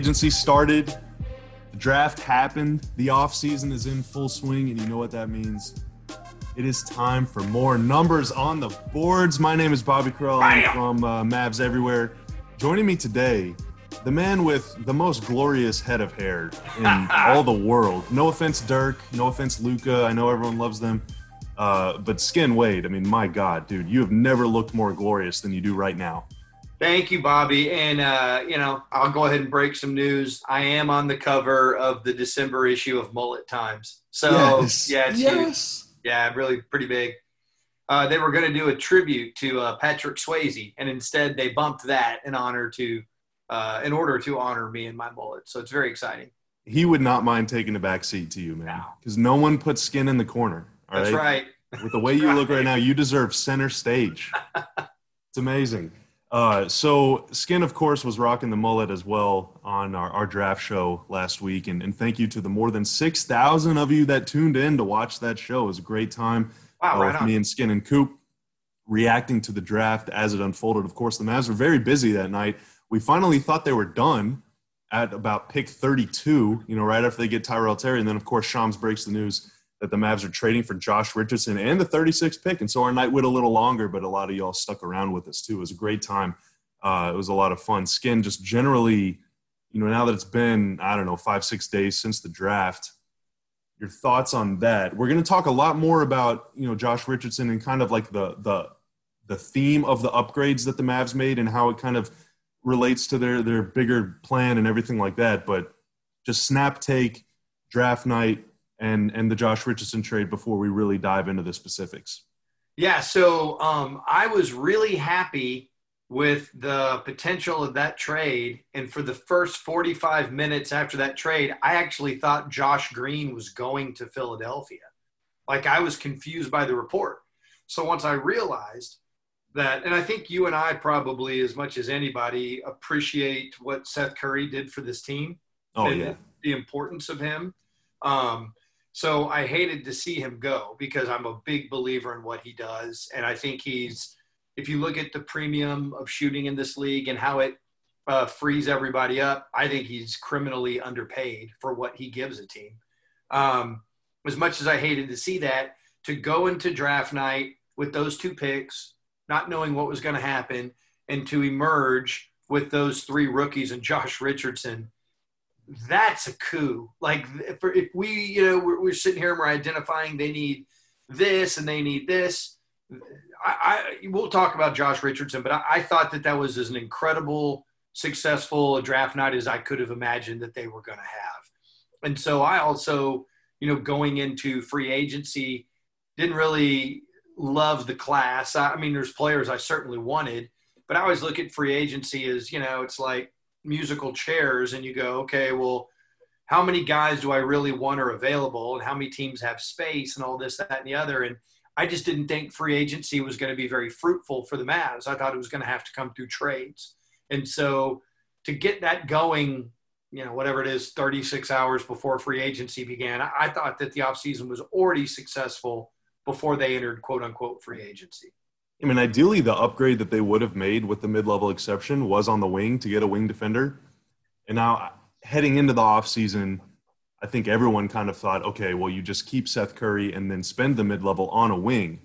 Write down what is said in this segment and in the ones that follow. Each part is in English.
Agency started. The draft happened. The offseason is in full swing, and you know what that means. It is time for more numbers on the boards. My name is Bobby Karalla. I'm from uh, Mavs Everywhere. Joining me today, the man with the most glorious head of hair in all the world. No offense, Dirk. No offense, Luka. I know everyone loves them. Uh, but Skin Wade, I mean, my God, dude, you have never looked more glorious than you do right now. Thank you, Bobby. And, uh, you know, I'll go ahead and break some news. I am on the cover of the December issue of Mullet Times. So, Yes. yeah, it's yes. huge. Yeah, really pretty big. Uh, they were going to do a tribute to uh, Patrick Swayze, and instead they bumped that in honor to, uh, in order to honor me and my mullet. So it's very exciting. He would not mind taking a back seat to you, man, because no one puts Skin in the corner. That's right. With the way you look right now, you deserve center stage. it's amazing. Uh, so Skin, of course, was rocking the mullet as well on our, our draft show last week, and, and thank you to the more than six thousand of you that tuned in to watch that show. It was a great time Wow, uh, right me and Skin and Coop reacting to the draft as it unfolded. Of course, the Mavs were very busy that night. We finally thought they were done at about pick 32, you know, right after they get Tyrell Terry. And then, of course, Shams breaks the news that the Mavs are trading for Josh Richardson and the 36th pick. And so our night went a little longer, but a lot of y'all stuck around with us too. It was a great time. Uh, it was a lot of fun. Skin just generally, you know, now that it's been, I don't know, five, six days since the draft, your thoughts on that. We're going to talk a lot more about, you know, Josh Richardson and kind of like the, the, the theme of the upgrades that the Mavs made and how it kind of relates to their their bigger plan and everything like that. But just snap take, draft night, and and the Josh Richardson trade before we really dive into the specifics. Yeah, so um, I was really happy with the potential of that trade. And for the first 45 minutes after that trade, I actually thought Josh Green was going to Philadelphia. Like I was confused by the report. So once I realized that, and I think you and I probably, as much as anybody, appreciate what Seth Curry did for this team Oh and yeah, the importance of him. Um, so I hated to see him go because I'm a big believer in what he does, and I think he's. If you look at the premium of shooting in this league and how it uh, frees everybody up, I think he's criminally underpaid for what he gives a team. Um, as much as I hated to see that, to go into draft night with those two picks, not knowing what was going to happen, and to emerge with those three rookies and Josh Richardson that's a coup. Like if, if we, you know, we're, we're sitting here and we're identifying they need this and they need this. I, I we'll talk about Josh Richardson, but I, I thought that that was as an incredible, successful draft night as I could have imagined that they were going to have. And so I also, you know, going into free agency, didn't really love the class. I, I mean, there's players I certainly wanted, but I always look at free agency as, you know, it's like musical chairs and you go, okay, well, how many guys do I really want are available and how many teams have space and all this, that, and the other. And I just didn't think free agency was going to be very fruitful for the Mavs. I thought it was going to have to come through trades. And so to get that going, you know, whatever it is, 36 hours before free agency began, I, I thought that the offseason was already successful before they entered quote unquote free agency. I mean, ideally, the upgrade that they would have made with the mid-level exception was on the wing to get a wing defender. And now, heading into the offseason, I think everyone kind of thought, okay, well, you just keep Seth Curry and then spend the mid-level on a wing.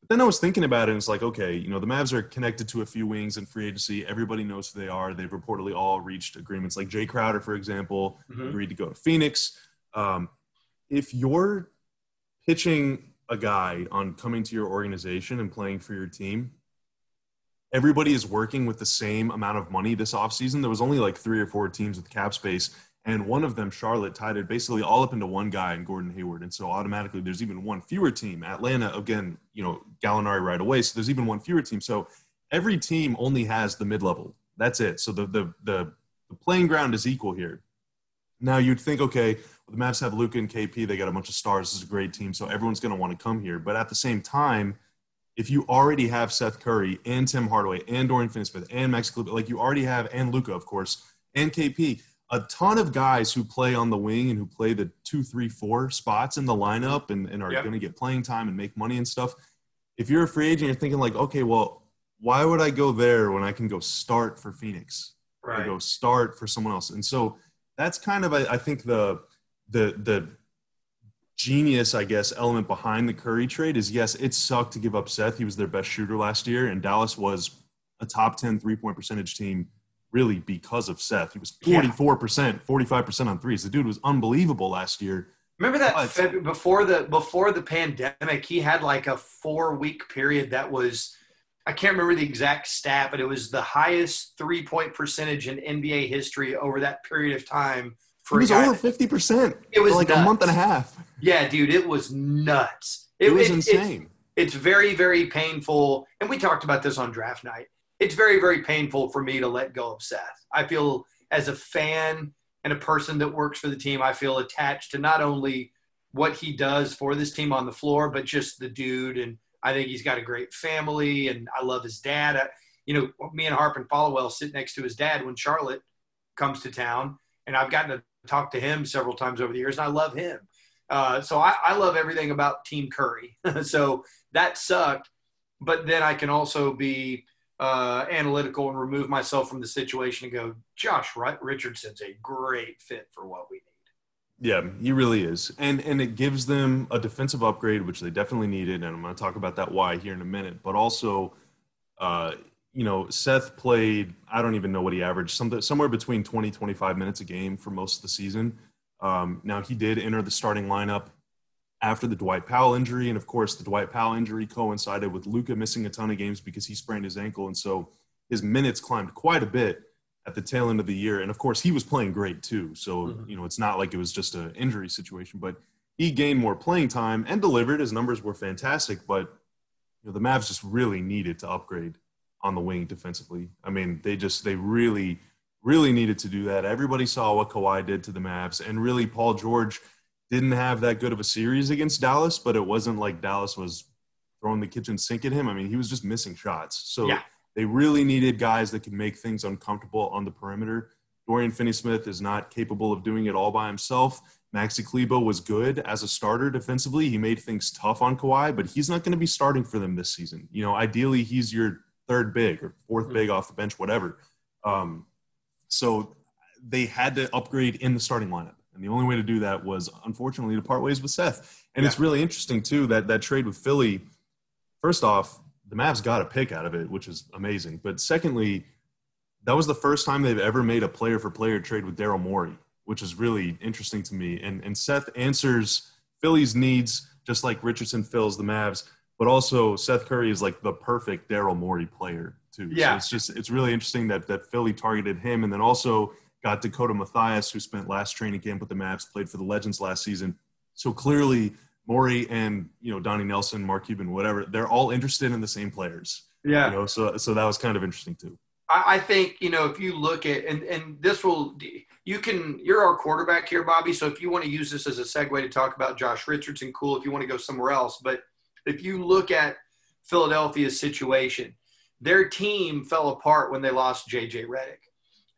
But then I was thinking about it, and it's like, okay, you know, the Mavs are connected to a few wings in free agency. Everybody knows who they are. They've reportedly all reached agreements. Like Jae Crowder, for example, Mhm. agreed to go to Phoenix. Um, if you're pitching a guy on coming to your organization and playing for your team, everybody is working with the same amount of money this offseason. There was only like three or four teams with cap space, and one of them, Charlotte, tied it basically all up into one guy in Gordon Hayward. And so automatically there's even one fewer team. Atlanta, again, you know, Gallinari right away. So there's even one fewer team. So every team only has the mid level. That's it. So the the the, the playing ground is equal here. Now you'd think, okay, the Mavs have Luka and KP. They got a bunch of stars. This is a great team, so everyone's going to want to come here. But at the same time, if you already have Seth Curry and Tim Hardaway and Dorian Finney-Smith and Max Kleber, like you already have, and Luka, of course, and KP, a ton of guys who play on the wing and who play the two, three, four spots in the lineup and, and are Yep. going to get playing time and make money and stuff. If you're a free agent, you're thinking like, okay, well, why would I go there when I can go start for Phoenix? right. to go start for someone else. And so that's kind of, I, I think, the the the genius, I guess, element behind the Curry trade is yes, it sucked to give up Seth. He was their best shooter last year, and Dallas was a top 10 three point percentage team really because of Seth. He was 44%, 45% on threes. The dude was unbelievable last year. Remember that but, before the before the pandemic, he had like a four week period that was I can't remember the exact stat, but it was the highest three point percentage in NBA history over that period of time. For it was over fifty percent. It was like nuts. a month and a half. Yeah, dude, it was nuts. It, it was it, insane. It, it's very, very painful, and we talked about this on draft night. It's very, very painful for me to let go of Seth. I feel as a fan and a person that works for the team, I feel attached to not only what he does for this team on the floor, but just the dude. And I think he's got a great family, and I love his dad. I, you know, me and Harp and Followill sit next to his dad when Charlotte comes to town, and I've gotten to talk to him several times over the years, and I love him. Uh, so I, I, love everything about Team Curry. so that sucked, but then I can also be uh, analytical and remove myself from the situation and go, Josh Richardson's a great fit for what we need. Yeah, he really is, and and it gives them a defensive upgrade, which they definitely needed, and I'm going to talk about that why here in a minute. But also, uh, you know, Seth played. I don't even know what he averaged, somewhere between 20 25 minutes a game for most of the season. Um, now he did enter the starting lineup after the Dwight Powell injury. And of course, the Dwight Powell injury coincided with Luka missing a ton of games because he sprained his ankle. And so his minutes climbed quite a bit at the tail end of the year. And of course, he was playing great too. So, mm-hmm. you know, it's not like it was just an injury situation, but he gained more playing time and delivered. His numbers were fantastic, but you know, the Mavs just really needed to upgrade on the wing defensively. I mean, they just, they really, really needed to do that. Everybody saw what Kawhi did to the Mavs, and really Paul George – didn't have that good of a series against Dallas, but it wasn't like Dallas was throwing the kitchen sink at him. I mean, he was just missing shots. So yeah. they really needed guys that could make things uncomfortable on the perimeter. Dorian Finney-Smith is not capable of doing it all by himself. Maxi Kleber was good as a starter defensively. He made things tough on Kawhi, but he's not going to be starting for them this season. You know, ideally he's your third big or 4th mm-hmm. big off the bench, whatever. Um, so they had to upgrade in the starting lineup. And the only way to do that was, unfortunately, to part ways with Seth. And yeah. it's really interesting, too, that that trade with Philly, first off, the Mavs got a pick out of it, which is amazing. But secondly, that was the first time they've ever made a player for player trade with Daryl Morey, which is really interesting to me. And, and Seth answers Philly's needs just like Richardson fills the Mavs, but also Seth Curry is like the perfect Daryl Morey player too. Yeah. So it's just it's really interesting that that Philly targeted him, and then also got Dakota Mathias, who spent last training camp with the Mavs, played for the Legends last season. So clearly, Morey and you know Donnie Nelson, Mark Cuban, whatever, they're all interested in the same players. Yeah. You know, so so that was kind of interesting too. I, I think you know if you look at and and this will you can you're our quarterback here, Bobby. So if you want to use this as a segue to talk about Josh Richardson, cool. If you want to go somewhere else, but if you look at Philadelphia's situation, their team fell apart when they lost JJ Redick.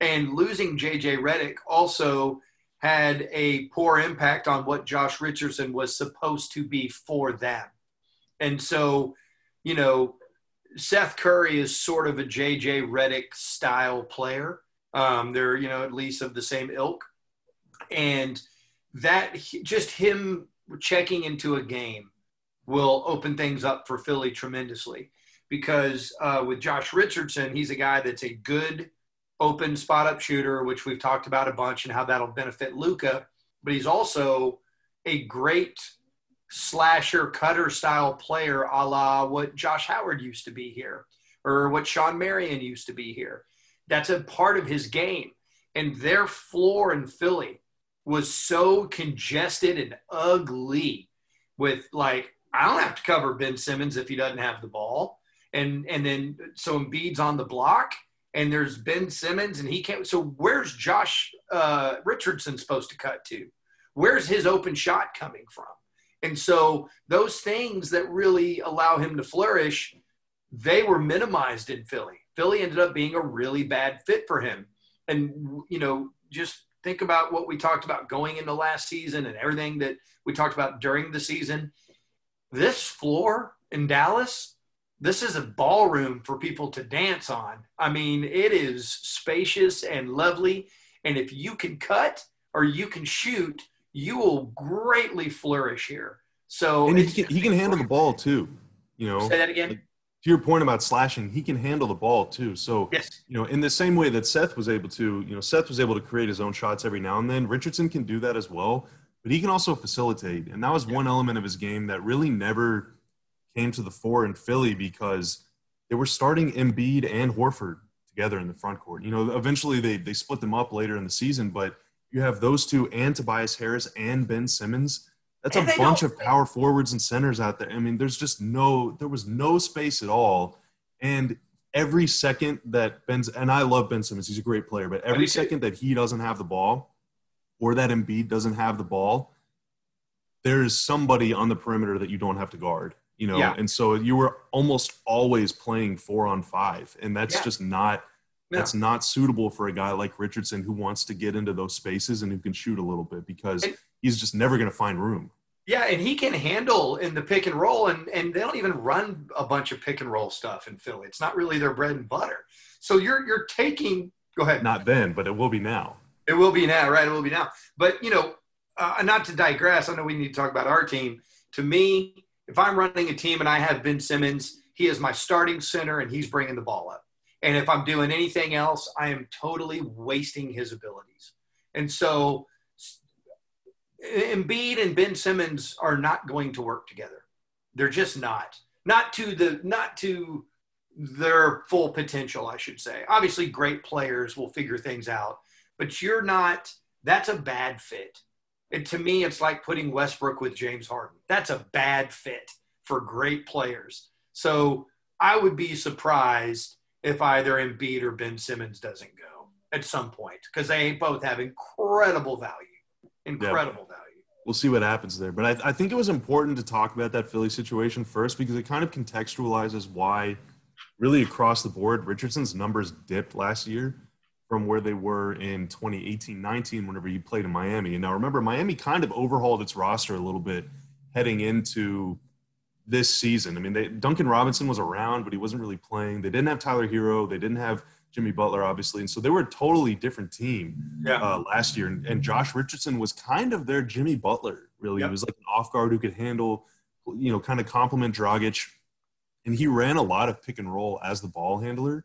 And losing JJ Redick also had a poor impact on what Josh Richardson was supposed to be for them. And so, you know, Seth Curry is sort of a JJ Redick style player. Um, they're, you know, at least of the same ilk. And that just him checking into a game will open things up for Philly tremendously because uh, with Josh Richardson, he's a guy that's a good open spot up shooter, which we've talked about a bunch and how that'll benefit Luka. But he's also a great slasher cutter style player, a la what Josh Howard used to be here or what Shawn Marion used to be here. That's a part of his game. And their floor in Philly was so congested and ugly with like, I don't have to cover Ben Simmons if he doesn't have the ball. And and then so Embiid's on the block and there's Ben Simmons, and he can't. So where's Josh uh, Richardson supposed to cut to? Where's his open shot coming from? And so those things that really allow him to flourish, they were minimized in Philly. Philly ended up being a really bad fit for him. And you know, just think about what we talked about going into last season and everything that we talked about during the season. This floor in Dallas this is a ballroom for people to dance on. I mean, it is spacious and lovely. And if you can cut or you can shoot, you will greatly flourish here. So and he can, he can handle the ball too. You know, say that again. Like, to your point about slashing, he can handle the ball too. So, yes. you know, in the same way that Seth was able to, you know, Seth was able to create his own shots every now and then. Richardson can do that as well, but he can also facilitate. And that was one element of his game that really never came to the fore in Philly because they were starting Embiid and Horford together in the front court. You know, eventually they, they split them up later in the season, but you have those two and Tobias Harris and Ben Simmons that's and a bunch of power forwards and centers out there. I mean, there's just no, there was no space at all. And every second that Ben's, and I love Ben Simmons, he's a great player, but every second that he doesn't have the ball or that Embiid doesn't have the ball, there is somebody on the perimeter that you don't have to guard, you know? Yeah. And so you were almost always playing four on five. And that's yeah. just not, that's not suitable for a guy like Richardson who wants to get into those spaces and who can shoot a little bit because and, he's just never going to find room. Yeah, and he can handle in the pick and roll, and and they don't even run a bunch of pick and roll stuff in Philly. It's not really their bread and butter. So you're you're taking. Go ahead. Not then, but it will be now. It will be now, right? It will be now. But you know, uh, not to digress. I know we need to talk about our team. To me, if I'm running a team and I have Ben Simmons, he is my starting center, and he's bringing the ball up. And if I'm doing anything else, I am totally wasting his abilities. And so Embiid and Ben Simmons are not going to work together. They're just not. Not to the not to their full potential, I should say. Obviously, great players will figure things out, but you're not. That's a bad fit. And to me, it's like putting Westbrook with James Harden. That's a bad fit for great players. So I would be surprised if either Embiid or Ben Simmons doesn't go at some point because they both have incredible value incredible value. We'll see what happens there. But I, I think it was important to talk about that Philly situation first because it kind of contextualizes why, really across the board, Richardson's numbers dipped last year from where they were in 2018 19 whenever he played in Miami. And now remember, Miami kind of overhauled its roster a little bit heading into this season. I mean, they, Duncan Robinson was around, but he wasn't really playing. They didn't have Tyler Herro, They didn't have Jimmy Butler, obviously, and so they were a totally different team yeah. uh, last year. And, and, Josh Richardson was kind of their Jimmy Butler, really. Yep. He was like an off guard who could handle, you know, kind of complement Dragic, and he ran a lot of pick and roll as the ball handler.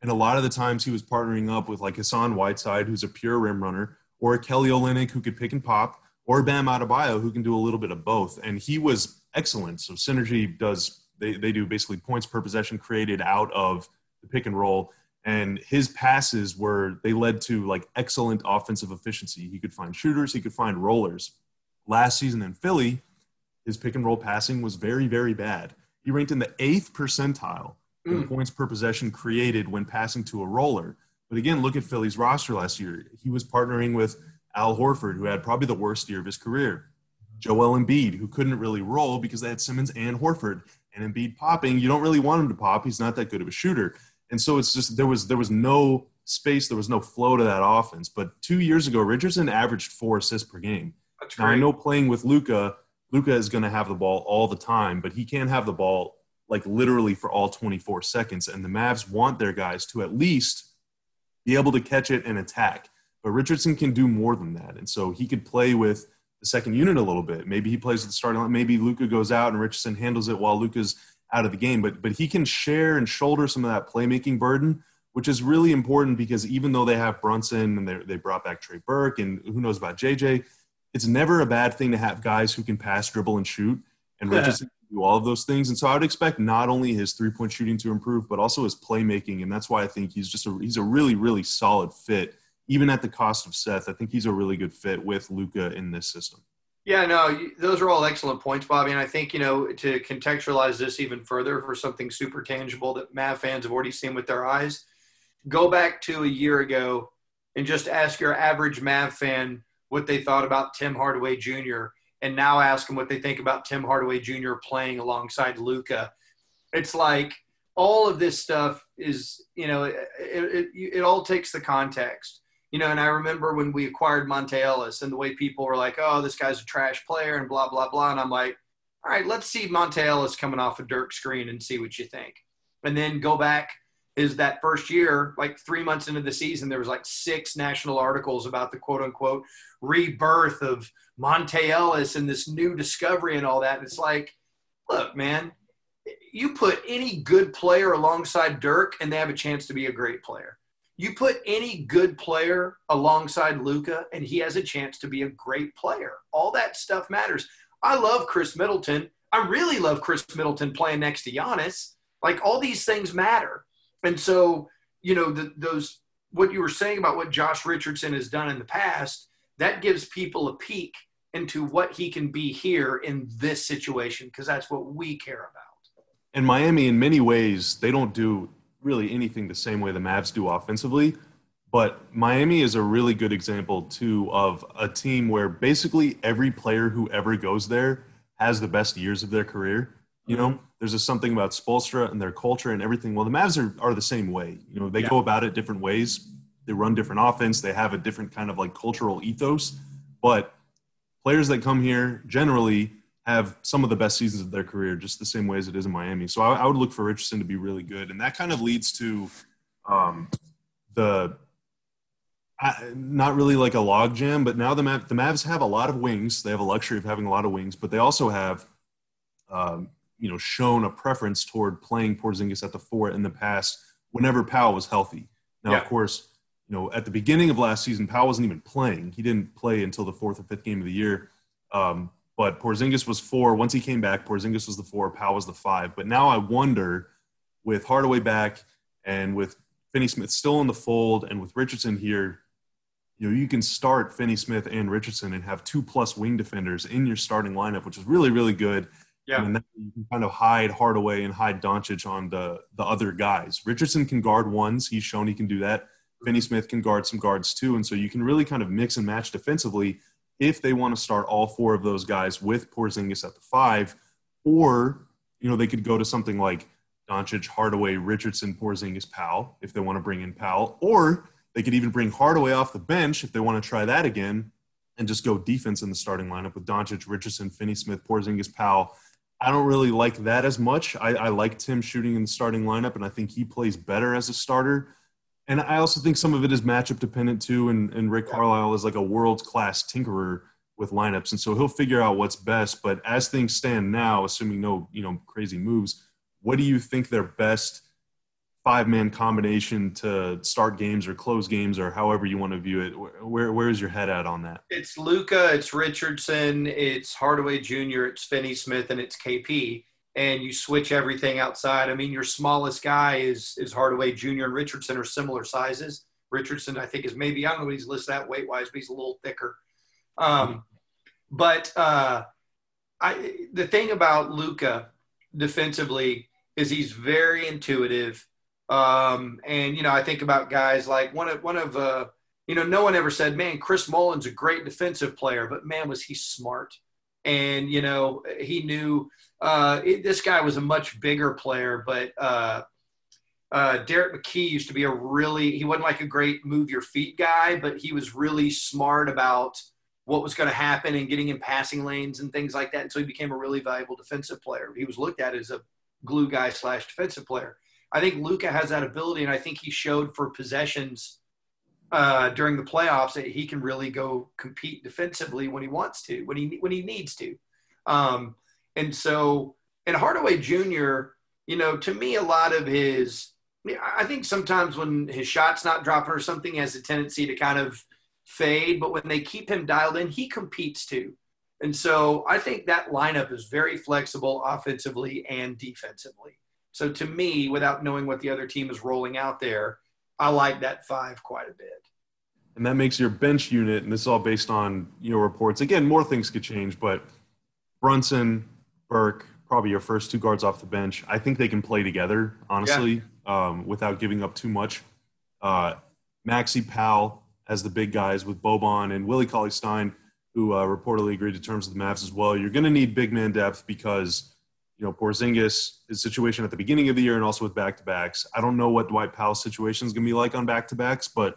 And a lot of the times he was partnering up with like Hassan Whiteside, who's a pure rim runner, or Kelly Olynyk, who could pick and pop, or Bam Adebayo, who can do a little bit of both. And he was excellent. So Synergy does they, they do basically points per possession created out of the pick and roll and his passes were they led to like excellent offensive efficiency. He could find shooters, he could find rollers. Last season in Philly, his pick and roll passing was very very bad. He ranked in the eighth percentile in mm. points per possession created when passing to a roller. But again, look at Philly's roster last year. He was partnering with Al Horford, who had probably the worst year of his career. Joel Embiid, who couldn't really roll because they had Simmons and Horford. And Embiid popping, you don't really want him to pop. He's not that good of a shooter. And so it's just there was there was no space, there was no flow to that offense. But two years ago, Richardson averaged four assists per game. Now I know playing with Luka, Luka is going to have the ball all the time, but he can't have the ball like literally for all 24 seconds. And the Mavs want their guys to at least be able to catch it and attack. But Richardson can do more than that. And so he could play with the second unit a little bit. Maybe he plays with the starting line. Maybe Luka goes out and Richardson handles it while Luka's out of the game. But but he can share and shoulder some of that playmaking burden, which is really important because even though they have Brunson and they they brought back Trey Burke and who knows about JJ, it's never a bad thing to have guys who can pass, dribble, and shoot. And yeah. Richardson do all of those things. And so I would expect not only his three point shooting to improve, but also his playmaking. And that's why I think he's just a he's a really really solid fit. Even at the cost of Seth, I think he's a really good fit with Luka in this system. Yeah, no, those are all excellent points, Bobby. And I think, you know, to contextualize this even further for something super tangible that Mav fans have already seen with their eyes, go back to a year ago and just ask your average Mav fan what they thought about Tim Hardaway Jr. and now ask them what they think about Tim Hardaway Jr. playing alongside Luka. It's like all of this stuff is, you know, it, it, it all takes the context you know, and I remember when we acquired Monta Ellis and the way people were like, oh, this guy's a trash player and blah, blah, blah. And I'm like, all right, let's see Monta Ellis coming off a Dirk screen and see what you think. And then go back is that first year, like three months into the season, there was like six national articles about the quote unquote rebirth of Monta Ellis and this new discovery and all that. And it's like, look, man, you put any good player alongside Dirk and they have a chance to be a great player. You put any good player alongside Luka and he has a chance to be a great player. All that stuff matters. I love Khris Middleton. I really love Khris Middleton playing next to Giannis. Like all these things matter. And so, you know, the, those what you were saying about what Josh Richardson has done in the past, that gives people a peek into what he can be here in this situation because that's what we care about. And Miami, in many ways, they don't do really anything the same way the Mavs do offensively. But Miami is a really good example, too, of a team where basically every player who ever goes there has the best years of their career. You know, there's just something about Spoelstra and their culture and everything. Well, the Mavs are, are the same way. You know, they yeah. go about it different ways. They run different offense. They have a different kind of like cultural ethos. But players that come here generally have some of the best seasons of their career, just the same way as it is in Miami. So I, I would look for Richardson to be really good, and that kind of leads to um, the not really like a log jam, but now the Mav, the Mavs have a lot of wings. They have a luxury of having a lot of wings, but they also have, um, you know, shown a preference toward playing Porzingis at the four in the past whenever Powell was healthy. Now, yeah. of course, you know, at the beginning of last season, Powell wasn't even playing. He didn't play until the fourth or fifth game of the year. Um, but Porzingis was four. Once he came back, Porzingis was the four, Powell was the five. But now I wonder, with Hardaway back and with Finney Smith still in the fold, and with Richardson here, you know, you can start Finney Smith and Richardson and have two plus wing defenders in your starting lineup, which is really, really good. Yeah. And then you can kind of hide Hardaway and hide Doncic on the the other guys. Richardson can guard ones. He's shown he can do that. Finney Smith can guard some guards too. And so you can really kind of mix and match defensively if they want to start all four of those guys with Porzingis at the five, or you know they could go to something like Doncic, Hardaway, Richardson, Porzingis, Powell if they want to bring in Powell, or they could even bring Hardaway off the bench if they want to try that again, and just go defense in the starting lineup with Doncic, Richardson, Finney Smith, Porzingis, Powell. I don't really like that as much. I, I like Tim shooting in the starting lineup, and I think he plays better as a starter. And I also think some of it is matchup dependent too. And, and Rick Carlisle is like a world class tinkerer with lineups, and so he'll figure out what's best. But as things stand now, assuming no you know crazy moves, what do you think their best five man combination to start games or close games or however you want to view it? Where where's your head at on that? It's Luka, it's Richardson, it's Hardaway Jr., it's Finney Smith, and it's KP and you switch everything outside. I mean, your smallest guy is is Hardaway Jr. and Richardson are similar sizes. Richardson, I think, is maybe I don't know what he's listed that weight wise, but he's a little thicker. Um, but uh, I the thing about Luka defensively is he's very intuitive. Um, and you know, I think about guys like one of one of uh, you know, no one ever said, "Man, Chris Mullin's a great defensive player," but man, was he smart and you know he knew uh, it, this guy was a much bigger player, but uh, uh, Derrick McKey used to be a really he wasn't like a great move your feet guy, but he was really smart about what was going to happen and getting in passing lanes and things like that. And so he became a really valuable defensive player. He was looked at as a glue guy slash defensive player. I think Luka has that ability, and I think he showed for possessions uh, during the playoffs that he can really go compete defensively when he wants to, when he when he needs to. Um, and so, and Hardaway Jr., you know, to me, a lot of his, I think sometimes when his shot's not dropping or something, has a tendency to kind of fade. But when they keep him dialed in, he competes too. And so I think that lineup is very flexible offensively and defensively. So to me, without knowing what the other team is rolling out there, I like that five quite a bit. And that makes your bench unit, and this is all based on your reports. Again, more things could change, but Brunson, Burke, probably your first two guards off the bench. I think they can play together, honestly, yeah. um, without giving up too much. Uh, Maxi Powell as the big guys with Boban and Willie Cauley Stein, who uh, reportedly agreed to terms with the Mavs as well. You're going to need big man depth because you know, Porzingis, his situation at the beginning of the year and also with back to backs. I don't know what Dwight Powell's situation is going to be like on back to backs, but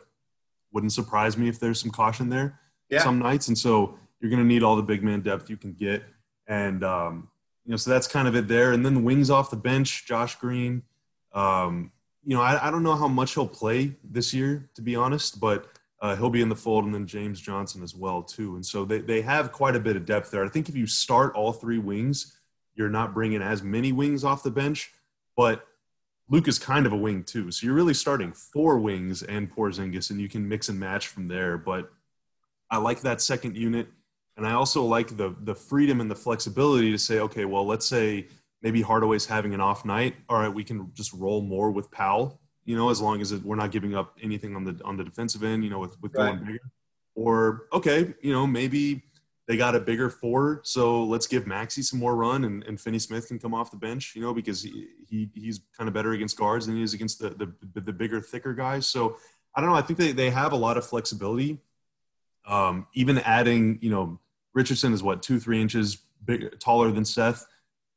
wouldn't surprise me if there's some caution there yeah. some nights. And so you're going to need all the big man depth you can get. And um, You know, so that's kind of it there. And then the wings off the bench, Josh Green. Um, you know, I, I don't know how much he'll play this year, to be honest, but uh, he'll be in the fold, and then James Johnson as well too. And so they they have quite a bit of depth there. I think if you start all three wings, you're not bringing as many wings off the bench, but Luke is kind of a wing too. So you're really starting four wings and Porzingis, and you can mix and match from there. But I like that second unit, and I also like the the freedom and the flexibility to say, okay, well, let's say maybe Hardaway's having an off night. All right, we can just roll more with Powell you know, as long as it, we're not giving up anything on the on the defensive end, you know, with, with right. going bigger. Or okay, you know, maybe they got a bigger four, so let's give Maxi some more run, and, and Finney Smith can come off the bench, you know, because he, he he's kind of better against guards than he is against the, the the bigger, thicker guys. So I don't know. I think they they have a lot of flexibility. Um, even adding, you know, Richardson is what two three inches big, taller than Seth.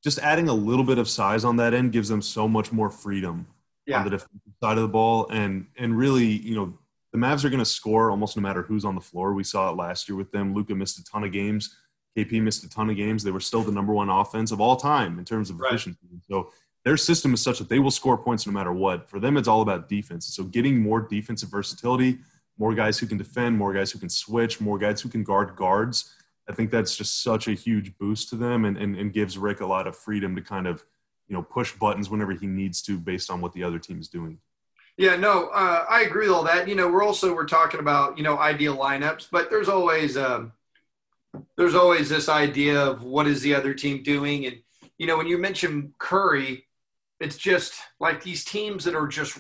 Just adding a little bit of size on that end gives them so much more freedom yeah. on the defensive side of the ball. And and really, you know, the Mavs are going to score almost no matter who's on the floor. We saw it last year with them. Luka missed a ton of games. KP missed a ton of games. They were still the number one offense of all time in terms of right. efficiency. So their system is such that they will score points no matter what. For them, it's all about defense. So getting more defensive versatility, more guys who can defend, more guys who can switch, more guys who can guard guards. I think that's just such a huge boost to them and, and, and gives Rick a lot of freedom to kind of you know push buttons whenever he needs to based on what the other team is doing. Yeah, no, uh, I agree with all that. You know, we're also we're talking about you know ideal lineups, but there's always um, there's always this idea of what is the other team doing, and you know when you mention Curry, it's just like these teams that are just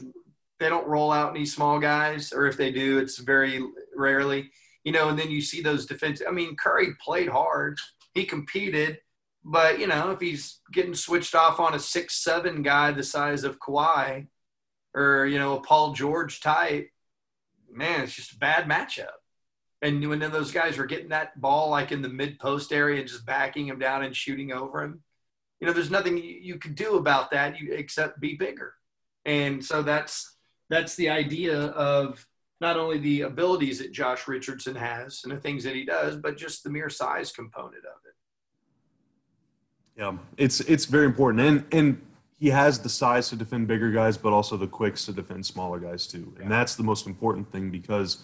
they don't roll out any small guys, or if they do, it's very rarely. You know, and then you see those defense. I mean, Curry played hard. He competed. But you know, if he's getting switched off on a six seven guy the size of Kawhi, or you know a Paul George type, man, it's just a bad matchup. And when those guys are getting that ball like in the mid post area and just backing him down and shooting over him, you know, there's nothing you, could do about that you, except be bigger. And so that's that's the idea of not only the abilities that Josh Richardson has and the things that he does, but just the mere size component of it. Yeah, it's it's very important, and and he has the size to defend bigger guys, but also the quicks to defend smaller guys too, and that's the most important thing because,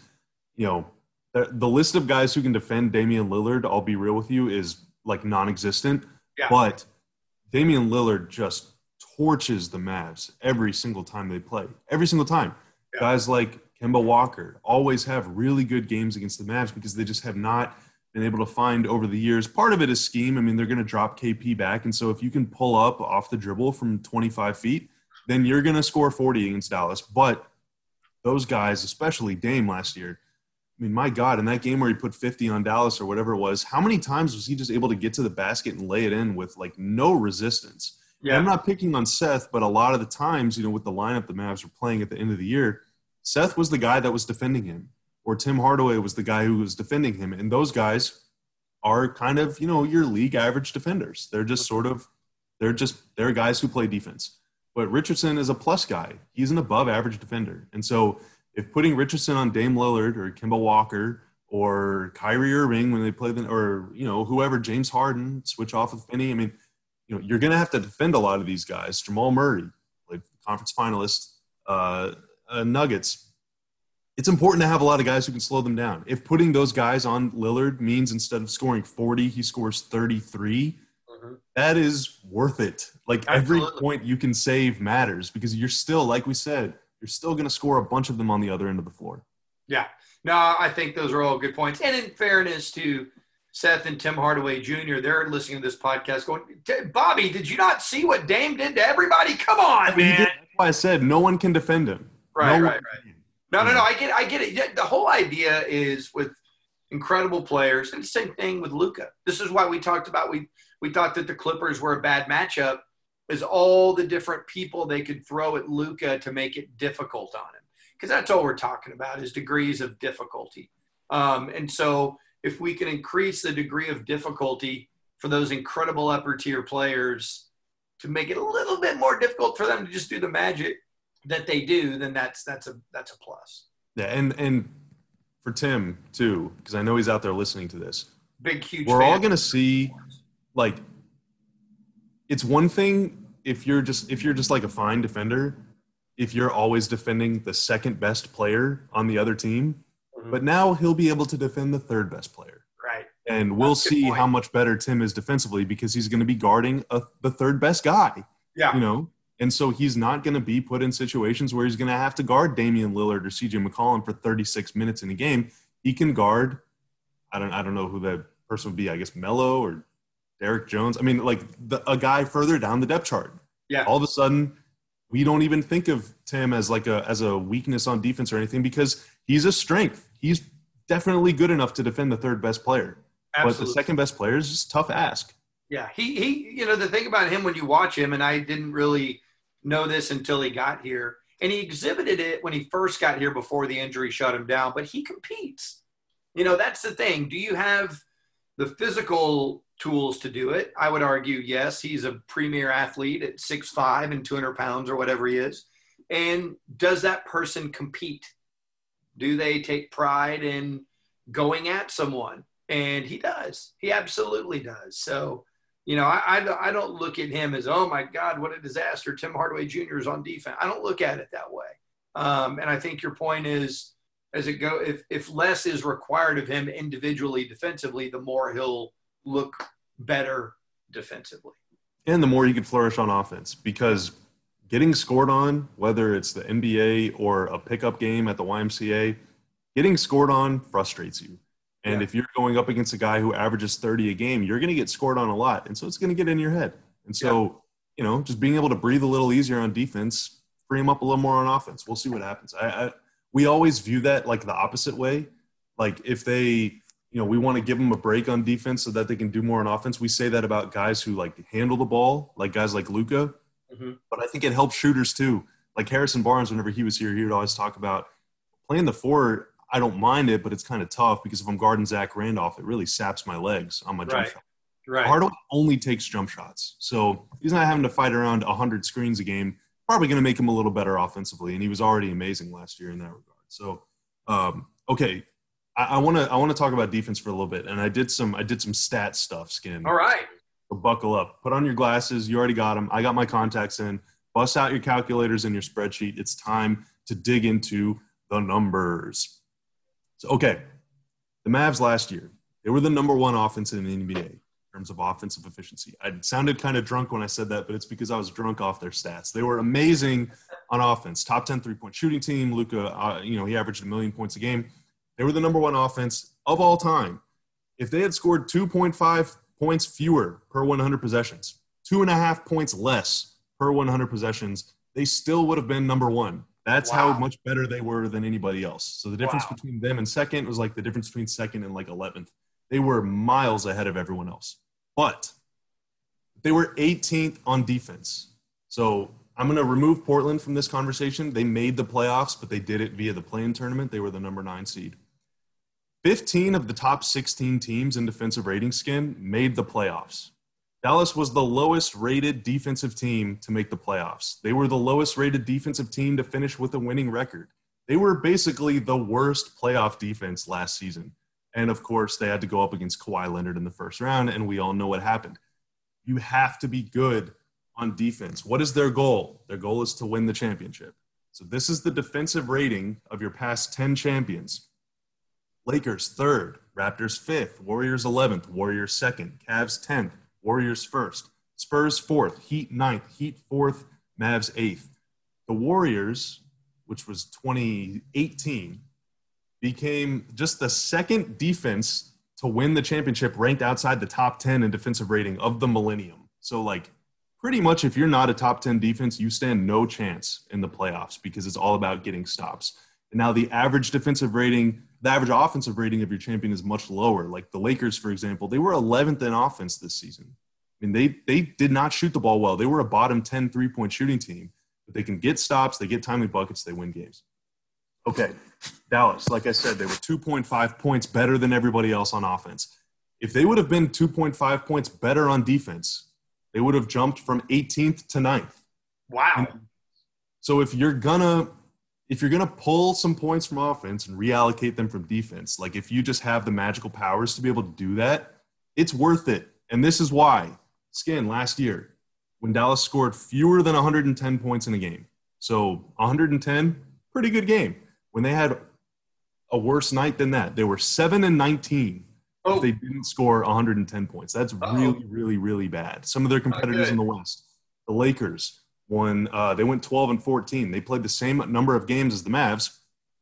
you know, the, the list of guys who can defend Damian Lillard, I'll be real with you, is like non-existent. Yeah. But Damian Lillard just torches the Mavs every single time they play. Every single time. Yeah. Guys like Kemba Walker always have really good games against the Mavs because they just have not – been able to find over the years. Part of it is scheme. I mean, they're going to drop KP back. And so if you can pull up off the dribble from 25 feet, then you're going to score 40 against Dallas. But those guys, especially Dame last year, I mean, my God, in that game where he put 50 on Dallas or whatever it was, how many times was he just able to get to the basket and lay it in with like no resistance? Yeah. I'm not picking on Seth, but a lot of the times, you know, with the lineup the Mavs were playing at the end of the year, Seth was the guy that was defending him or Tim Hardaway was the guy who was defending him. And those guys are kind of, you know, your league average defenders. They're just sort of, they're just, they're guys who play defense. But Richardson is a plus guy. He's an above average defender. And so if putting Richardson on Dame Lillard or Kemba Walker or Kyrie Irving when they play the, or, you know, whoever, James Harden, switch off with Finney. I mean, you know, you're going to have to defend a lot of these guys. Jamal Murray, like conference finalist, uh, uh, Nuggets, it's important to have a lot of guys who can slow them down. If putting those guys on Lillard means instead of scoring 40, he scores 33, mm-hmm. that is worth it. Like Absolutely. every point you can save matters because you're still, like we said, you're still going to score a bunch of them on the other end of the floor. Yeah. No, I think those are all good points. And in fairness to Seth and Tim Hardaway Jr., they're listening to this podcast going, Bobby, did you not see what Dame did to everybody? Come on, man. That's why I said no one can defend him. Right, no right, right. No, no, no. I get, I get it. The whole idea is with incredible players, and the same thing with Luka. This is why we talked about we we thought that the Clippers were a bad matchup, is all the different people they could throw at Luka to make it difficult on him. Because that's all we're talking about is degrees of difficulty. Um, and so if we can increase the degree of difficulty for those incredible upper tier players to make it a little bit more difficult for them to just do the magic that they do, then that's that's a that's a plus. Yeah, and and for Tim too, because I know he's out there listening to this. Big huge. We're all going to see like it's one thing if you're just if you're just like a fine defender, if you're always defending the second best player on the other team, Mhm. but now he'll be able to defend the third best player. Right. And we'll That's see how much better Tim is defensively because he's going to be guarding a, the third best guy, Yeah. you know? And so he's not going to be put in situations where he's going to have to guard Damian Lillard or CJ McCollum for 36 minutes in a game. He can guard, I don't, I don't know who that person would be, I guess Melo or Derrick Jones. I mean, like the, a guy further down the depth chart. Yeah. All of a sudden, we don't even think of Tim as like a as a weakness on defense or anything because he's a strength. He's definitely good enough to defend the third best player. Absolutely. But the second best player is just tough ask. Yeah, he he. You know the thing about him when you watch him, and I didn't really know this until he got here, and he exhibited it when he first got here before the injury shut him down. But he competes. You know that's the thing. Do you have the physical tools to do it? I would argue yes. He's a premier athlete at six five and two hundred pounds or whatever he is. And does that person compete? Do they take pride in going at someone? And he does. He absolutely does. So you know, I, I, I don't look at him as, oh my God, what a disaster. Tim Hardaway Jr. is on defense. I don't look at it that way. Um, and I think your point is, as it go, if, if less is required of him individually defensively, the more he'll look better defensively. And the more you could flourish on offense because getting scored on, whether it's the NBA or a pickup game at the YMCA, getting scored on frustrates you. And Yeah. if you're going up against a guy who averages 30 a game, you're going to get scored on a lot. And so it's going to get in your head. And so, you know, just being able to breathe a little easier on defense, free him up a little more on offense. We'll see what happens. I, I we always view that like the opposite way. Like if they, you know, we want to give them a break on defense so that they can do more on offense. We say that about guys who like handle the ball, like guys like Luka. Mhm. But I think it helps shooters too. Like Harrison Barnes, whenever he was here, he would always talk about playing the four. I don't mind it, but it's kind of tough because if I'm guarding Zach Randolph, it really saps my legs on my jump Right. shot. Right. Hardaway only takes jump shots. So he's not having to fight around 100 screens a game. Probably going to make him a little better offensively. And he was already amazing last year in that regard. So, um, okay. I want to I want to talk about defense for a little bit, and I did some I did some stat stuff. Skin, All right. so buckle up. Put on your glasses. You already got them. I got my contacts in. Bust out your calculators and your spreadsheet. It's time to dig into the numbers. So, okay, the Mavs last year, they were the number one offense in the NBA in terms of offensive efficiency. I sounded kind of drunk when I said that, but it's because I was drunk off their stats. They were amazing on offense. Top 10 three point shooting team. Luka, uh, you know, he averaged a million points a game. They were the number one offense of all time. If they had scored 2.5 points fewer per 100 possessions, two and a half points less per 100 possessions, they still would have been number one. That's how much better they were than anybody else. So the difference Wow. between them and second was like the difference between second and like 11th. They were miles ahead of everyone else. But they were 18th on defense. So I'm going to remove Portland from this conversation. They made the playoffs, but they did it via the play-in tournament. They were the number nine seed. 15 of the top 16 teams in defensive rating skin made the playoffs. Dallas was the lowest rated defensive team to make the playoffs. They were the lowest rated defensive team to finish with a winning record. They were basically the worst playoff defense last season. And of course, they had to go up against Kawhi Leonard in the first round, and we all know what happened. You have to be good on defense. What is their goal? Their goal is to win the championship. So this is the defensive rating of your past 10 champions. Lakers third, Raptors fifth, Warriors 11th, Warriors second, Cavs 10th, Warriors first, Spurs fourth, Heat ninth, Heat fourth, Mavs eighth. The Warriors, which was 2018, became just the second defense to win the championship ranked outside the top 10 in defensive rating of the millennium. So, like, pretty much if you're not a top 10 defense, you stand no chance in the playoffs because it's all about getting stops. And now the average defensive rating, the average offensive rating of your champion is much lower. Like the Lakers, for example, they were 11th in offense this season. I mean, they they did not shoot the ball well. They were a bottom 10 three point shooting team, but they can get stops, they get timely buckets, they win games. Okay, Dallas, like I said, they were 2.5 points better than everybody else on offense. If they would have been 2.5 points better on defense, they would have jumped from 18th to 9th. Wow. So if you're gonna if you're gonna pull some points from offense and reallocate them from defense, like if you just have the magical powers to be able to do that, it's worth it. And this is why. Skin last year, when Dallas scored fewer than 110 points in a game. So 110, pretty good game. When they had a worse night than that, they were 7 and 19 oh. if they didn't score 110 points. That's Uh-oh. really, really, really bad. Some of their competitors in the West, the Lakers, won. Uh, they went 12 and 14. They played the same number of games as the Mavs,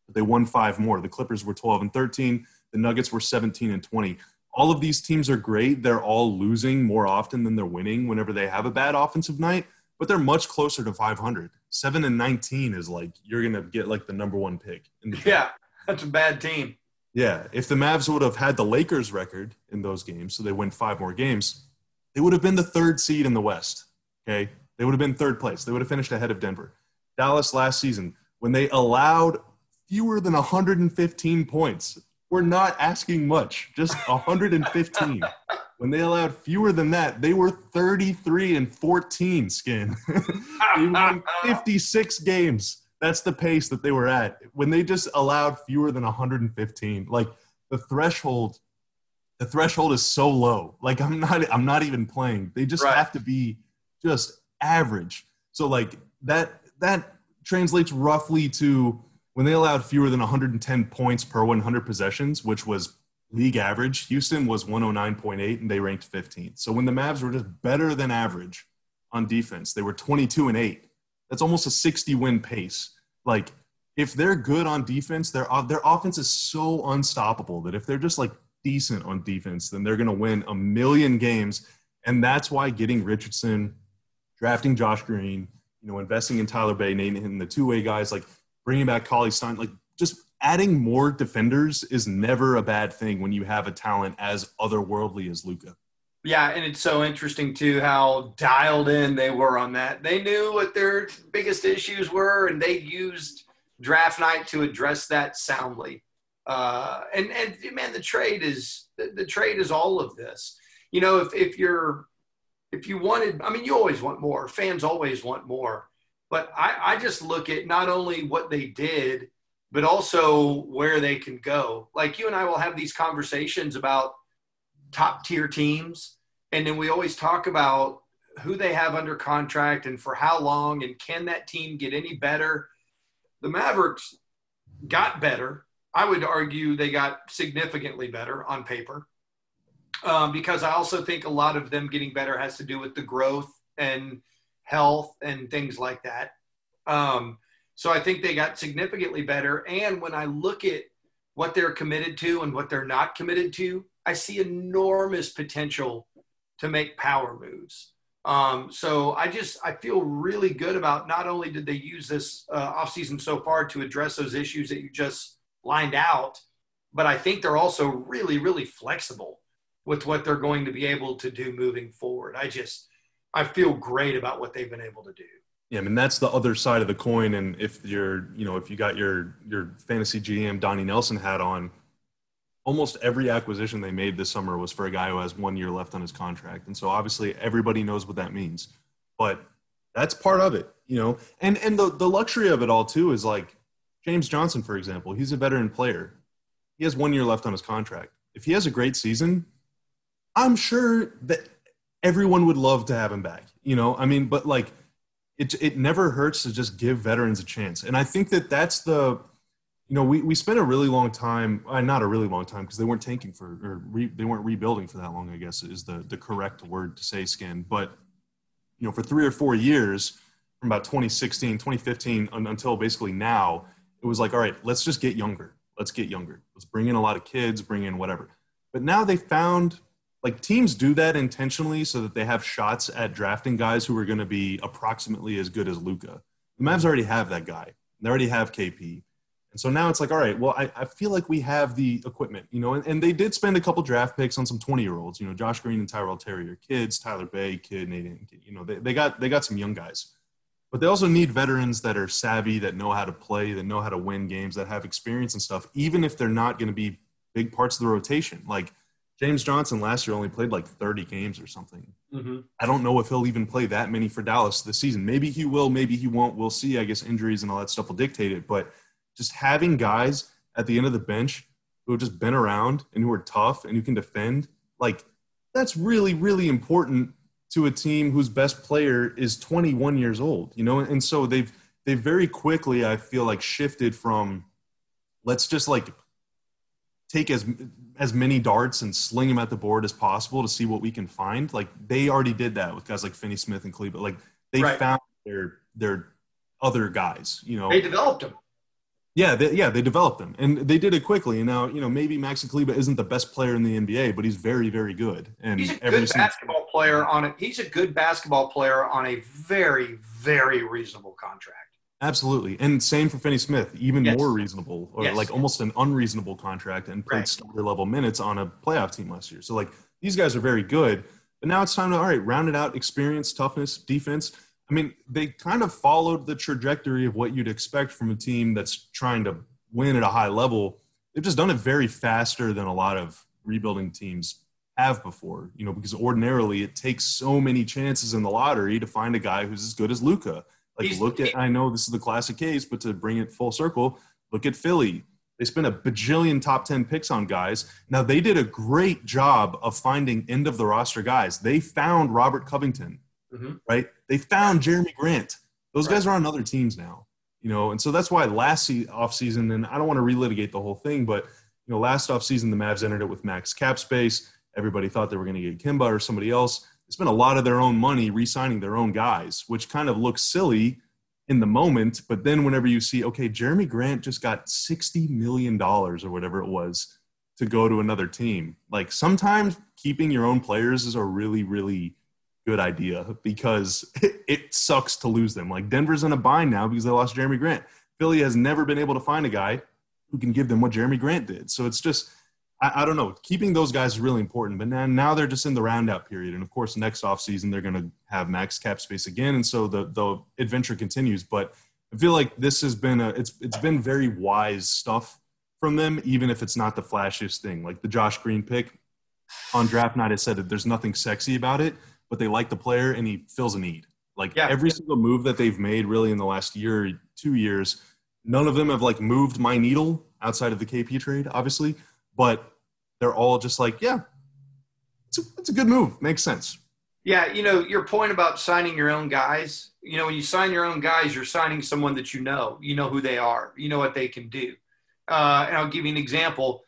but they won five more. The Clippers were 12 and 13. The Nuggets were 17 and 20. All of these teams are great. They're all losing more often than they're winning whenever they have a bad offensive night, but they're much closer to 500. Seven and 19 is like you're gonna get like the number one pick. yeah, that's a bad team. Yeah, if the Mavs would have had the Lakers record in those games, so they win five more games, they would have been the third seed in the West. Okay, they would have been third place. They would have finished ahead of Denver. Dallas last season, when they allowed fewer than 115 points, we're not asking much, just 115. when they allowed fewer than that, they were 33 and 14 skin. they won 56 games. That's the pace that they were at. When they just allowed fewer than 115, like the threshold, the threshold is so low. Like I'm not, I'm not even playing. They just right. have to be just average. So like that, that translates roughly to when they allowed fewer than 110 points per 100 possessions, which was league average, Houston was 109.8 and they ranked 15th. So when the Mavs were just better than average on defense, they were 22 and 8. That's almost a 60 win pace. Like if they're good on defense, their uh, their offense is so unstoppable that if they're just like decent on defense, then they're going to win a million games. And that's why getting Richardson, drafting Josh Green, you know, investing in Tyler Bey, and the two way guys, like bringing back Cauley-Stein, like just adding more defenders is never a bad thing when you have a talent as otherworldly as Luka. Yeah, and it's so interesting too how dialed in they were on that. They knew what their biggest issues were, and they used draft night to address that soundly. Uh, and and man, the trade is the, the trade is all of this. You know, if if you're if you wanted, I mean, you always want more. Fans always want more. But I, I just look at not only what they did, but also where they can go. Like you and I will have these conversations about top tier teams. And then we always talk about who they have under contract and for how long and can that team get any better. The Mavericks got better. I would argue they got significantly better on paper um, because I also think a lot of them getting better has to do with the growth and health and things like that. Um, so I think they got significantly better. And when I look at what they're committed to and what they're not committed to, I see enormous potential to make power moves. Um, so I just I feel really good about not only did they use this uh, offseason so far to address those issues that you just lined out, but I think they're also really really flexible with what they're going to be able to do moving forward. I just I feel great about what they've been able to do. Yeah, I mean that's the other side of the coin. And if you're, you know, if you got your your fantasy GM Donnie Nelson hat on, almost every acquisition they made this summer was for a guy who has one year left on his contract. And so obviously everybody knows what that means. But that's part of it, you know. And and the the luxury of it all too is like James Johnson, for example, he's a veteran player. He has one year left on his contract. If he has a great season, I'm sure that everyone would love to have him back. You know, I mean, but like it it never hurts to just give veterans a chance. And I think that that's the you know, we, we spent a really long time, uh, not a really long time, because they weren't tanking for, or re, they weren't rebuilding for that long, I guess is the, the correct word to say, Skin. But, you know, for three or four years, from about 2016, 2015 until basically now, it was like, all right, let's just get younger. Let's get younger. Let's bring in a lot of kids, bring in whatever. But now they found like teams do that intentionally so that they have shots at drafting guys who are going to be approximately as good as Luka. The Mavs already have that guy. They already have KP. And so now it's like, all right, well, I, I feel like we have the equipment, you know, and, and they did spend a couple draft picks on some 20 year olds, you know, Josh Green and Tyrell Terry are kids, Tyler Bey, kid, Nathan, you know, they, they got, they got some young guys, but they also need veterans that are savvy, that know how to play, that know how to win games, that have experience and stuff, even if they're not going to be big parts of the rotation. Like James Johnson last year only played like 30 games or something. Mm-hmm. I don't know if he'll even play that many for Dallas this season. Maybe he will, maybe he won't. We'll see. I guess injuries and all that stuff will dictate it. But just having guys at the end of the bench who have just been around and who are tough and who can defend, like that's really, really important to a team whose best player is 21 years old, you know, and so they've they very quickly I feel like shifted from let's just like take as as many darts and sling them at the board as possible to see what we can find. Like they already did that with guys like Finney Smith and Kleber. Like they right. found their their other guys. You know, they developed them. Yeah, they, yeah, they developed them, and they did it quickly. And now, you know, maybe Maxi Kleber isn't the best player in the NBA, but he's very, very good. And he's a good basketball player on it. He's a good basketball player on a very, very reasonable contract. Absolutely, and same for Finney Smith, even yes. more reasonable, or yes. like almost an unreasonable contract, and played right. starter level minutes on a playoff team last year. So like these guys are very good, but now it's time to all right, round it out, experience, toughness, defense. I mean, they kind of followed the trajectory of what you'd expect from a team that's trying to win at a high level. They've just done it very faster than a lot of rebuilding teams have before. You know, because ordinarily it takes so many chances in the lottery to find a guy who's as good as Luka like, He's, look at, I know this is the classic case, but to bring it full circle, look at Philly. They spent a bajillion top 10 picks on guys. Now, they did a great job of finding end of the roster guys. They found Robert Covington, mm-hmm. right? They found Jerami Grant. Those right. guys are on other teams now, you know, and so that's why last se- offseason, and I don't want to relitigate the whole thing, but, you know, last offseason, the Mavs entered it with max cap space. Everybody thought they were going to get Kemba or somebody else spent a lot of their own money re-signing their own guys, which kind of looks silly in the moment. But then whenever you see, okay, Jerami Grant just got sixty million dollars or whatever it was to go to another team. Like sometimes keeping your own players is a really, really good idea because it, it sucks to lose them. Like Denver's in a bind now because they lost Jerami Grant. Philly has never been able to find a guy who can give them what Jerami Grant did. So it's just I, I, don't know. Keeping those guys is really important. But now, now they're just in the roundout period, and of course, next offseason they're going to have max cap space again, and so the the adventure continues. But I feel like this has been a it's it's been very wise stuff from them, even if it's not the flashiest thing. Like the Josh Green pick on draft night, I said that there's nothing sexy about it, but they like the player and he fills a need. Like yeah. every single move that they've made, really in the last year, two years, none of them have like moved my needle outside of the KP trade, obviously but they're all just like, yeah, it's a, it's a good move. Makes sense. Yeah, you know, your point about signing your own guys, you know, when you sign your own guys, you're signing someone that you know. You know who they are, you know what they can do. Uh, and I'll give you an example.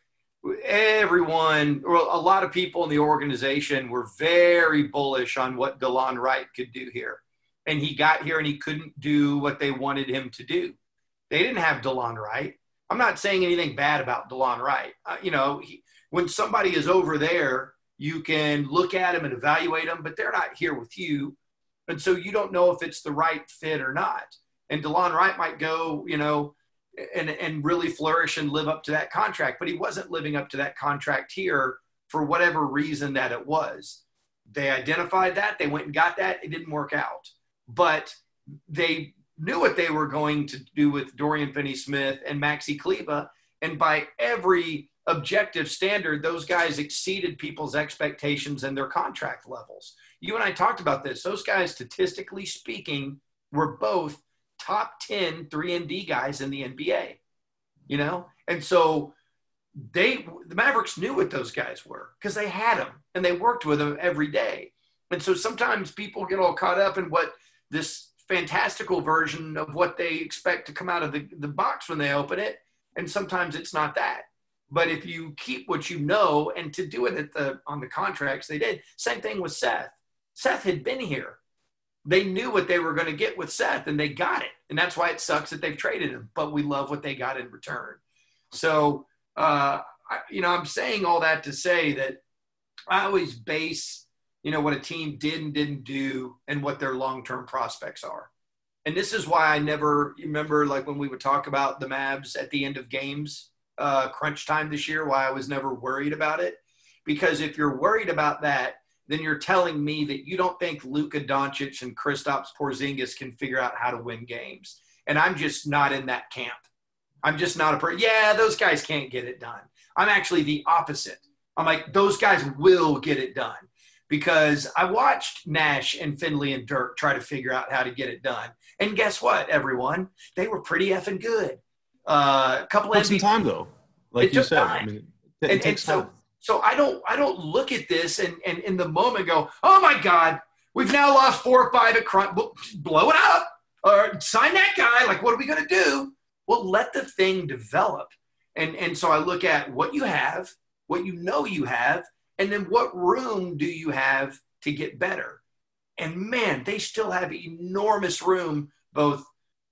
Everyone, or a lot of people in the organization were very bullish on what Delon Wright could do here. And he got here and he couldn't do what they wanted him to do. They didn't have Delon Wright. I'm not saying anything bad about Delon Wright. Uh, you know, he, when somebody is over there, you can look at them and evaluate them, but they're not here with you. And so you don't know if it's the right fit or not. And Delon Wright might go, you know, and, and really flourish and live up to that contract, but he wasn't living up to that contract here for whatever reason that it was. They identified that, they went and got that, it didn't work out. But they knew what they were going to do with Dorian Finney Smith and Maxi Kleber. And by every objective standard, those guys exceeded people's expectations and their contract levels. You and I talked about this. Those guys, statistically speaking, were both top 10 3 and D guys in the NBA. You know? And so they the Mavericks knew what those guys were because they had them and they worked with them every day. And so sometimes people get all caught up in what this fantastical version of what they expect to come out of the, the box when they open it. And sometimes it's not that. But if you keep what you know and to do it at the on the contracts they did, same thing with Seth. Seth had been here. They knew what they were going to get with Seth and they got it. And that's why it sucks that they've traded him. But we love what they got in return. So uh, I, you know, I'm saying all that to say that I always base you know, what a team did and didn't do and what their long term prospects are. And this is why I never remember, like when we would talk about the Mavs at the end of games, uh, crunch time this year, why I was never worried about it. Because if you're worried about that, then you're telling me that you don't think Luka Doncic and Kristaps Porzingis can figure out how to win games. And I'm just not in that camp. I'm just not a person. Yeah, those guys can't get it done. I'm actually the opposite. I'm like, those guys will get it done because I watched Nash and Finley and Dirk try to figure out how to get it done. And guess what, everyone? They were pretty effing good. Uh, a couple of some time though, like you said. I mean, it, and, and so, so I don't, I don't look at this and, and in the moment go, oh my God, we've now lost four or five at crunch. Blow it up or sign that guy. Like, what are we going to do? Well, let the thing develop. And, and so I look at what you have, what you know you have, and then what room do you have to get better? And man, they still have enormous room, both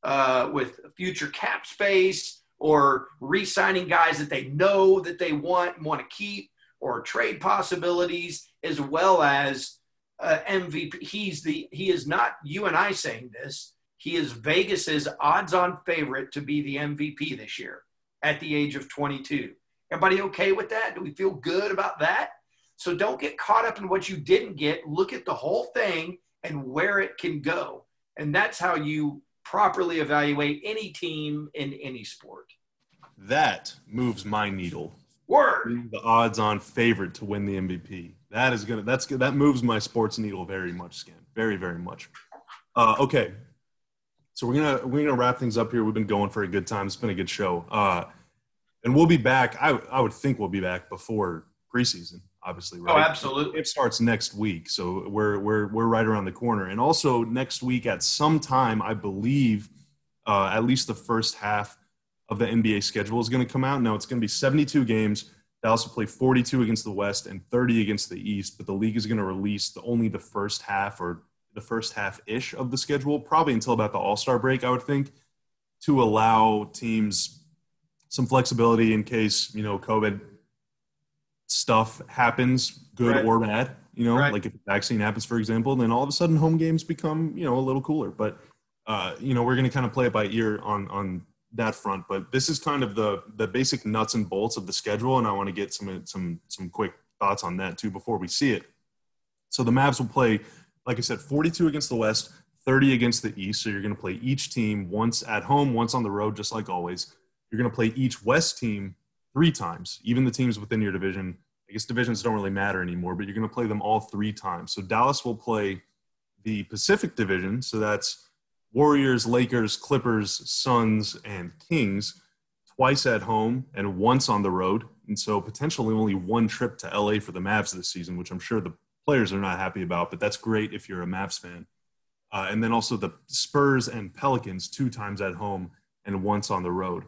uh, with future cap space or re-signing guys that they know that they want and want to keep, or trade possibilities, as well as uh, MVP. He's the he is not you and I saying this. He is Vegas's odds-on favorite to be the MVP this year at the age of 22. Everybody okay with that? Do we feel good about that? So don't get caught up in what you didn't get. Look at the whole thing and where it can go. And that's how you properly evaluate any team in any sport. That moves my needle. Word. The odds-on favorite to win the MVP. That is gonna. That's that moves my sports needle very much, Skin. Very, very much. Uh, okay, so we're gonna we're gonna wrap things up here. We've been going for a good time. It's been a good show, uh, and we'll be back. I I would think we'll be back before preseason, obviously. Right? Oh, absolutely. It starts next week, so we're we're we're right around the corner. And also next week at some time, I believe, uh, at least the first half of the NBA schedule is going to come out. Now it's going to be 72 games. Dallas will play 42 against the West and 30 against the East, but the league is going to release the, only the first half or the first half ish of the schedule, probably until about the All Star break, I would think, to allow teams some flexibility in case you know COVID stuff happens, good right. or bad. You know, right. like if a vaccine happens, for example, then all of a sudden home games become you know a little cooler. But uh, you know, we're going to kind of play it by ear on on that front. But this is kind of the the basic nuts and bolts of the schedule, and I want to get some some some quick thoughts on that too before we see it. So the Mavs will play like I said, 42 against the West, 30 against the East. So you're going to play each team once at home, once on the road, just like always. You're going to play each West team three times, even the teams within your division. I guess divisions don't really matter anymore, but you're going to play them all three times. So Dallas will play the Pacific Division. So that's Warriors, Lakers, Clippers, Suns, and Kings twice at home and once on the road. And so potentially only one trip to LA for the Mavs this season, which I'm sure the players are not happy about, but that's great if you're a Mavs fan. Uh, and then also the Spurs and Pelicans two times at home and once on the road.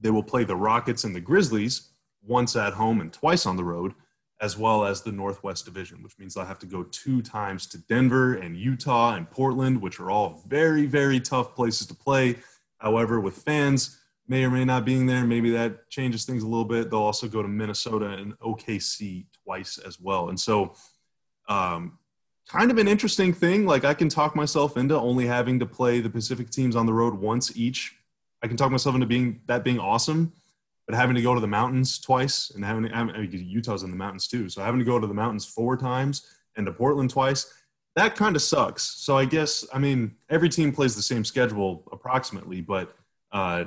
They will play the Rockets and the Grizzlies once at home and twice on the road, as well as the Northwest Division, which means they'll have to go two times to Denver and Utah and Portland, which are all very, very tough places to play. However, with fans may or may not being there, maybe that changes things a little bit. They'll also go to Minnesota and OKC twice as well. And so um, kind of an interesting thing. Like I can talk myself into only having to play the Pacific teams on the road once each. I can talk myself into being that being awesome, but having to go to the mountains twice and having, I mean, Utah's in the mountains too, so having to go to the mountains four times and to Portland twice, that kind of sucks. So I guess I mean every team plays the same schedule approximately, but uh,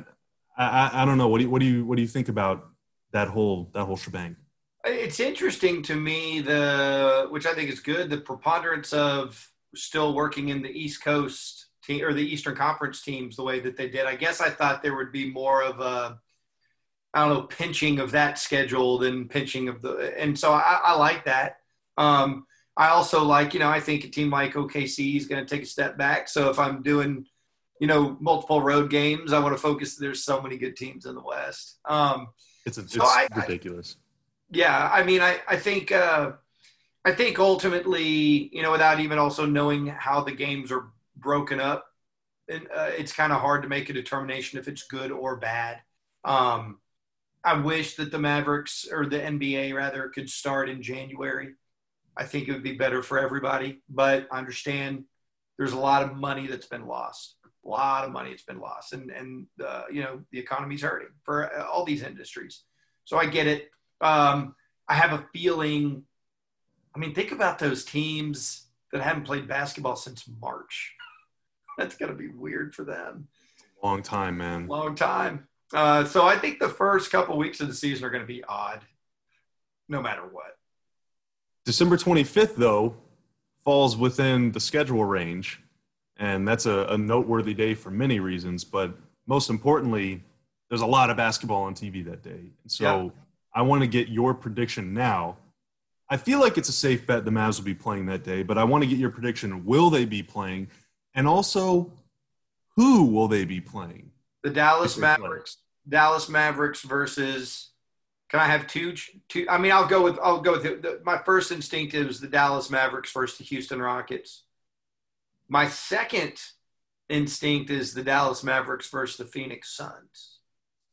I, I don't know. What do you, what do you what do you think about that whole that whole shebang? It's interesting to me the which I think is good the preponderance of still working in the East Coast team or the Eastern Conference teams the way that they did. I guess I thought there would be more of a I don't know pinching of that schedule than pinching of the and so I, I like that. Um, I also like you know I think a team like OKC is going to take a step back. So if I'm doing you know multiple road games, I want to focus. There's so many good teams in the West. Um, it's a, it's so I, ridiculous. I, yeah, I mean, I I think uh, I think ultimately, you know, without even also knowing how the games are broken up, and, uh, it's kind of hard to make a determination if it's good or bad. Um, I wish that the Mavericks or the NBA rather could start in January. I think it would be better for everybody, but I understand there's a lot of money that's been lost. A lot of money that's been lost, and and uh, you know the economy's hurting for uh, all these industries. So I get it. Um, I have a feeling. I mean, think about those teams that haven't played basketball since March. That's going to be weird for them. Long time, man. Long time. Uh, so I think the first couple weeks of the season are going to be odd, no matter what. December 25th, though, falls within the schedule range, and that's a, a noteworthy day for many reasons. But most importantly, there's a lot of basketball on TV that day, and so. I want to get your prediction now. I feel like it's a safe bet the Mavs will be playing that day, but I want to get your prediction. Will they be playing? And also, who will they be playing? The Dallas Mavericks. Dallas Mavericks versus. Can I have two? Two. I mean, I'll go with. I'll go with the, the, my first instinct is the Dallas Mavericks versus the Houston Rockets. My second instinct is the Dallas Mavericks versus the Phoenix Suns.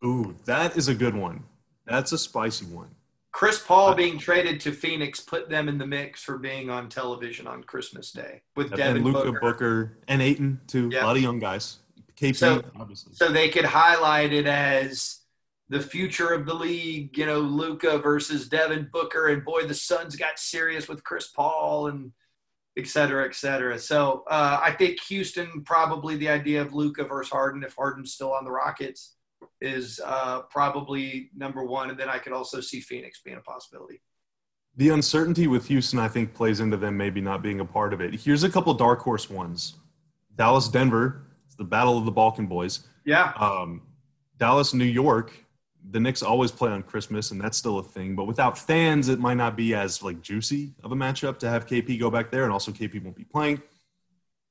Ooh, that is a good one. That's a spicy one. Chris Paul being traded to Phoenix put them in the mix for being on television on Christmas Day with Devin and Luka Booker. Booker and Ayton too. Yep. A lot of young guys. KP, so, obviously. So they could highlight it as the future of the league. You know, Luka versus Devin Booker, and boy, the Suns got serious with Chris Paul and et cetera, et cetera. So uh, I think Houston probably the idea of Luka versus Harden if Harden's still on the Rockets is uh, probably number one, and then I could also see Phoenix being a possibility. The uncertainty with Houston, I think, plays into them maybe not being a part of it. Here's a couple dark horse ones: Dallas, Denver, it's the battle of the Balkan boys. Yeah. Um, Dallas, New York. The Knicks always play on Christmas, and that's still a thing. But without fans, it might not be as like juicy of a matchup to have KP go back there, and also KP won't be playing.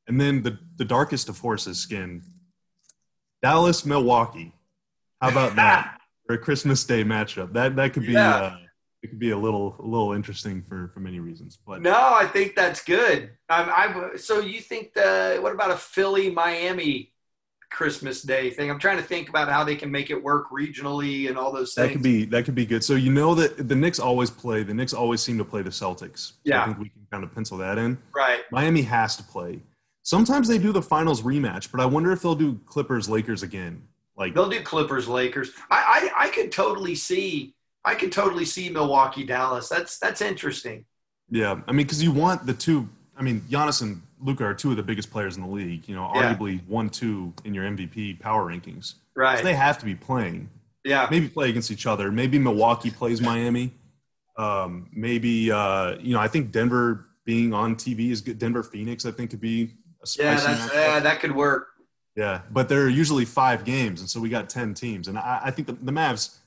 And then the the darkest of horses skin, Dallas, Milwaukee. How about that for a Christmas Day matchup? That that could be yeah. uh, it could be a little a little interesting for for many reasons. But no, I think that's good. Um, I so you think the what about a Philly Miami Christmas Day thing? I'm trying to think about how they can make it work regionally and all those things. That could be that could be good. So you know that the Knicks always play. The Knicks always seem to play the Celtics. So yeah, I think we can kind of pencil that in. Right. Miami has to play. Sometimes they do the finals rematch, but I wonder if they'll do Clippers Lakers again. Like they'll do Clippers, Lakers. I, I I could totally see I could totally see Milwaukee, Dallas. That's that's interesting. Yeah, I mean, because you want the two. I mean, Giannis and Luka are two of the biggest players in the league. You know, yeah. arguably one, two in your MVP power rankings. Right. So they have to be playing. Yeah. Maybe play against each other. Maybe Milwaukee plays Miami. Um, maybe uh, you know, I think Denver being on TV is good. Denver Phoenix, I think, could be a spicy. Yeah, that's, yeah, that could work. Yeah, but there are usually five games, and so we got ten teams, and I, I think the, the Mavs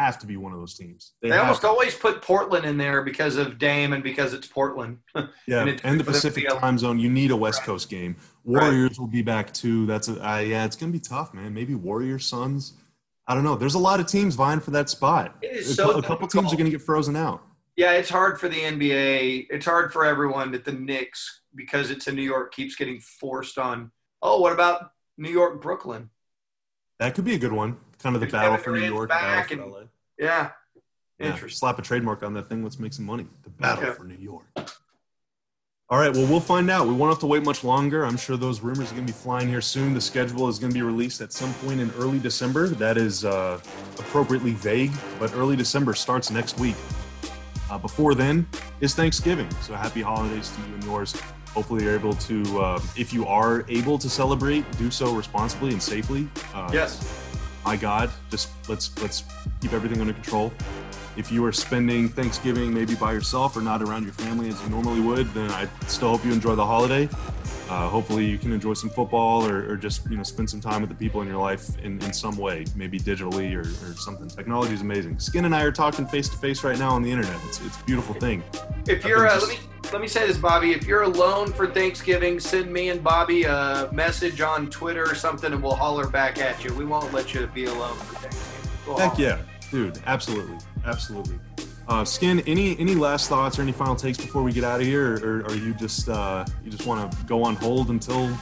have to be one of those teams. They, they almost to. always put Portland in there because of Dame and because it's Portland. yeah, and, and the Pacific time zone. You need a West right. Coast game. Warriors right. will be back too. That's a uh, yeah. It's gonna be tough, man. Maybe Warriors, Suns. I don't know. There's a lot of teams vying for that spot. It is a, so a couple teams are gonna get frozen out. Yeah, it's hard for the NBA. It's hard for everyone that the Knicks because it's in New York keeps getting forced on. Oh, what about New York, Brooklyn. That could be a good one. Kind of the battle for New York, battle for and, LA. Yeah. yeah. Interesting. Slap a trademark on that thing. Let's make some money. The battle okay. for New York. All right. Well, we'll find out. We won't have to wait much longer. I'm sure those rumors are going to be flying here soon. The schedule is going to be released at some point in early December. That is uh, appropriately vague, but early December starts next week. Uh, before then is Thanksgiving. So happy holidays to you and yours hopefully you're able to uh, if you are able to celebrate do so responsibly and safely. Uh, yes. my god just let's let's keep everything under control. If you are spending thanksgiving maybe by yourself or not around your family as you normally would then i still hope you enjoy the holiday uh, hopefully you can enjoy some football or, or, just you know spend some time with the people in your life in, in some way maybe digitally or, or something. Technology is amazing. Skin and i are talking face to face right now on the internet. It's, it's a beautiful thing. if you're uh, just, let me let me say this bobby. If you're alone for thanksgiving send me and bobby a message on twitter or something and we'll holler back at you. We won't let you be alone for thanksgiving. We'll heck holler. yeah. Dude absolutely. Absolutely uh, Skin, any any last thoughts or any final takes before we get out of here, or, or are you just uh, you just want to go on hold until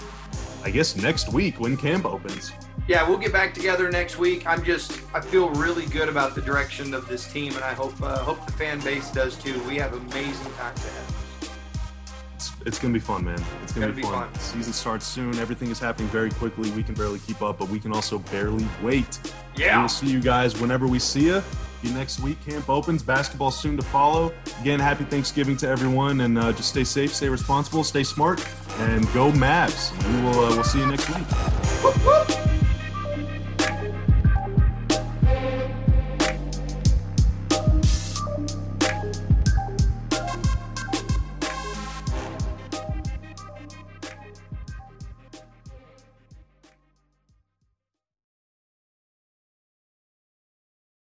I guess next week when camp opens? Yeah, we'll get back together next week. I'm just I feel really good about the direction of this team, and I hope uh, hope the fan base does too. We have amazing times ahead. It's, it's gonna be fun, man. It's gonna, be, be, fun. fun. Season starts soon. Everything is happening very quickly. We can barely keep up, but we can also barely wait. Yeah. We'll see you guys whenever we see you next week. Camp opens. Basketball soon to follow. Again, happy Thanksgiving to everyone, and uh, just stay safe, stay responsible, stay smart, and go Mavs. We will. Uh, we'll see you next week.